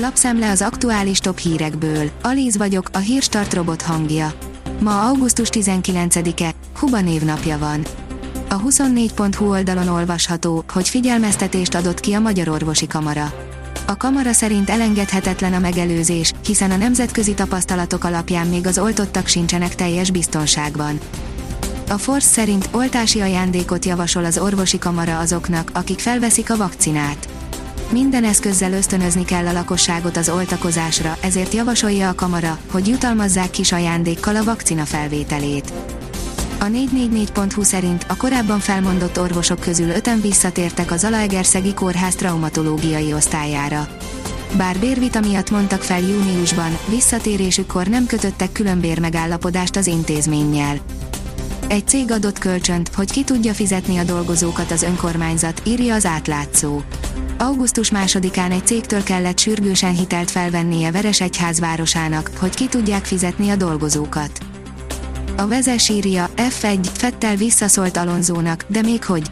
Lapszem az aktuális top hírekből. Alíz vagyok, a hírstart robot hangja. Ma augusztus 19-e, Huba névnapja van. A 24.hu oldalon olvasható, hogy figyelmeztetést adott ki a Magyar Orvosi Kamara. A kamara szerint elengedhetetlen a megelőzés, hiszen a nemzetközi tapasztalatok alapján még az oltottak sincsenek teljes biztonságban. A Force szerint oltási ajándékot javasol az orvosi kamara azoknak, akik felveszik a vakcinát. Minden eszközzel ösztönözni kell a lakosságot az oltakozásra, ezért javasolja a kamara, hogy jutalmazzák kis ajándékkal a vakcina felvételét. A 444.hu szerint a korábban felmondott orvosok közül öten visszatértek az Zalaegerszegi Kórház traumatológiai osztályára. Bár bérvita miatt mondtak fel júniusban, visszatérésükkor nem kötöttek különbér megállapodást az intézménnyel. Egy cég adott kölcsönt, hogy ki tudja fizetni a dolgozókat az önkormányzat, írja az átlátszó. Augusztus másodikán egy cégtől kellett sürgősen hitelt felvennie Veresegyház városának, hogy ki tudják fizetni a dolgozókat. A vezes írja, F1, Fettel visszaszólt Alonzónak, de még hogy?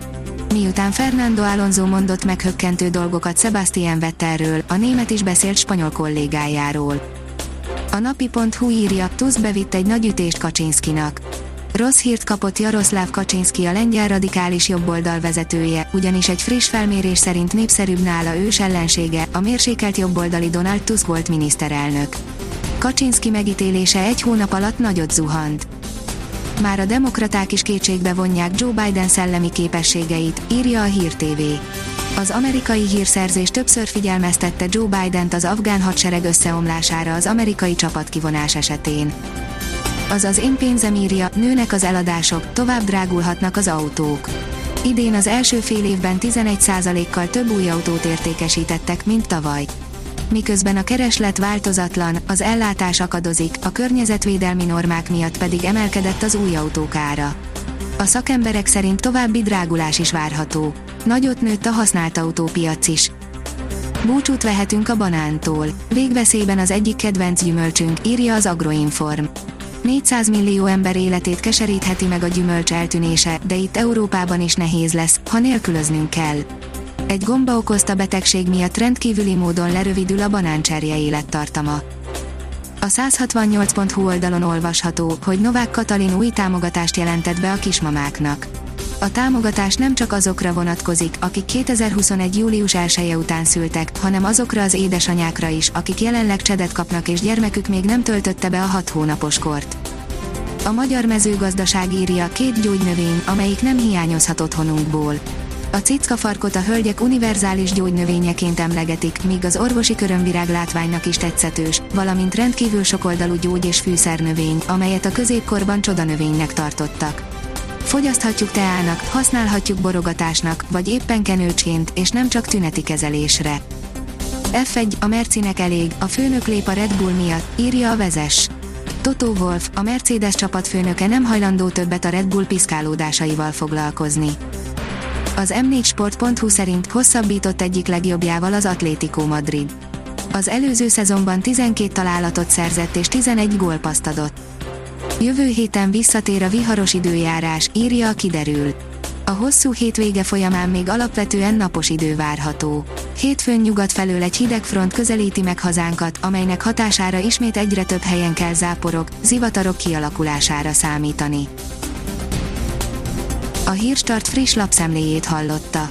Miután Fernando Alonso mondott meghökkentő dolgokat Sebastian Vettelről, a német is beszélt spanyol kollégájáról. A napi.hu írja, Tusk bevitt egy nagy ütést Kaczynszkinak. Rossz hírt kapott Jaroszláv Kaczynszki a lengyel radikális jobboldal vezetője, ugyanis egy friss felmérés szerint népszerűbb nála ős ellensége, a mérsékelt jobboldali Donald Tusk volt miniszterelnök. Kaczynszki megítélése egy hónap alatt nagyot zuhant. Már a demokraták is kétségbe vonják Joe Biden szellemi képességeit, írja a Hír TV. Az amerikai hírszerzés többször figyelmeztette Joe Bident az afgán hadsereg összeomlására az amerikai csapatkivonás esetén. Azaz én pénzem írja, nőnek az eladások, tovább drágulhatnak az autók. Idén az első fél évben 11%-kal több új autót értékesítettek, mint tavaly. Miközben a kereslet változatlan, az ellátás akadozik, a környezetvédelmi normák miatt pedig emelkedett az új autók ára. A szakemberek szerint további drágulás is várható. Nagyot nőtt a használt autópiac is. Búcsút vehetünk a banántól. Végveszélyben az egyik kedvenc gyümölcsünk, írja az Agroinform. 400 millió ember életét keserítheti meg a gyümölcs eltűnése, de itt Európában is nehéz lesz, ha nélkülöznünk kell. Egy gomba okozta betegség miatt rendkívüli módon lerövidül a banáncserje élettartama. A 168.hu oldalon olvasható, hogy Novák Katalin új támogatást jelentett be a kismamáknak. A támogatás nem csak azokra vonatkozik, akik 2021. július 1 -e után szültek, hanem azokra az édesanyákra is, akik jelenleg csedet kapnak és gyermekük még nem töltötte be a 6 hónapos kort. A magyar mezőgazdaság írja két gyógynövény, amelyik nem hiányozhat otthonunkból. A cickafarkot a hölgyek univerzális gyógynövényeként emlegetik, míg az orvosi körömvirág látványnak is tetszetős, valamint rendkívül sokoldalú gyógy- és fűszernövény, amelyet a középkorban csodanövénynek tartottak. Fogyaszthatjuk teának, használhatjuk borogatásnak, vagy éppen kenőcsként, és nem csak tüneti kezelésre. F1, a Mercinek elég, a főnök lép a Red Bull miatt, írja a vezes. Toto Wolf, a Mercedes csapatfőnöke nem hajlandó többet a Red Bull piszkálódásaival foglalkozni. Az m4sport.hu szerint hosszabbított egyik legjobbjával az Atlético Madrid. Az előző szezonban 12 találatot szerzett és 11 gólpaszt adott. Jövő héten visszatér a viharos időjárás, írja a kiderül. A hosszú hétvége folyamán még alapvetően napos idő várható. Hétfőn nyugat felől egy hideg front közelíti meg hazánkat, amelynek hatására ismét egyre több helyen kell záporok, zivatarok kialakulására számítani. A Hírstart friss lapszemléjét hallotta.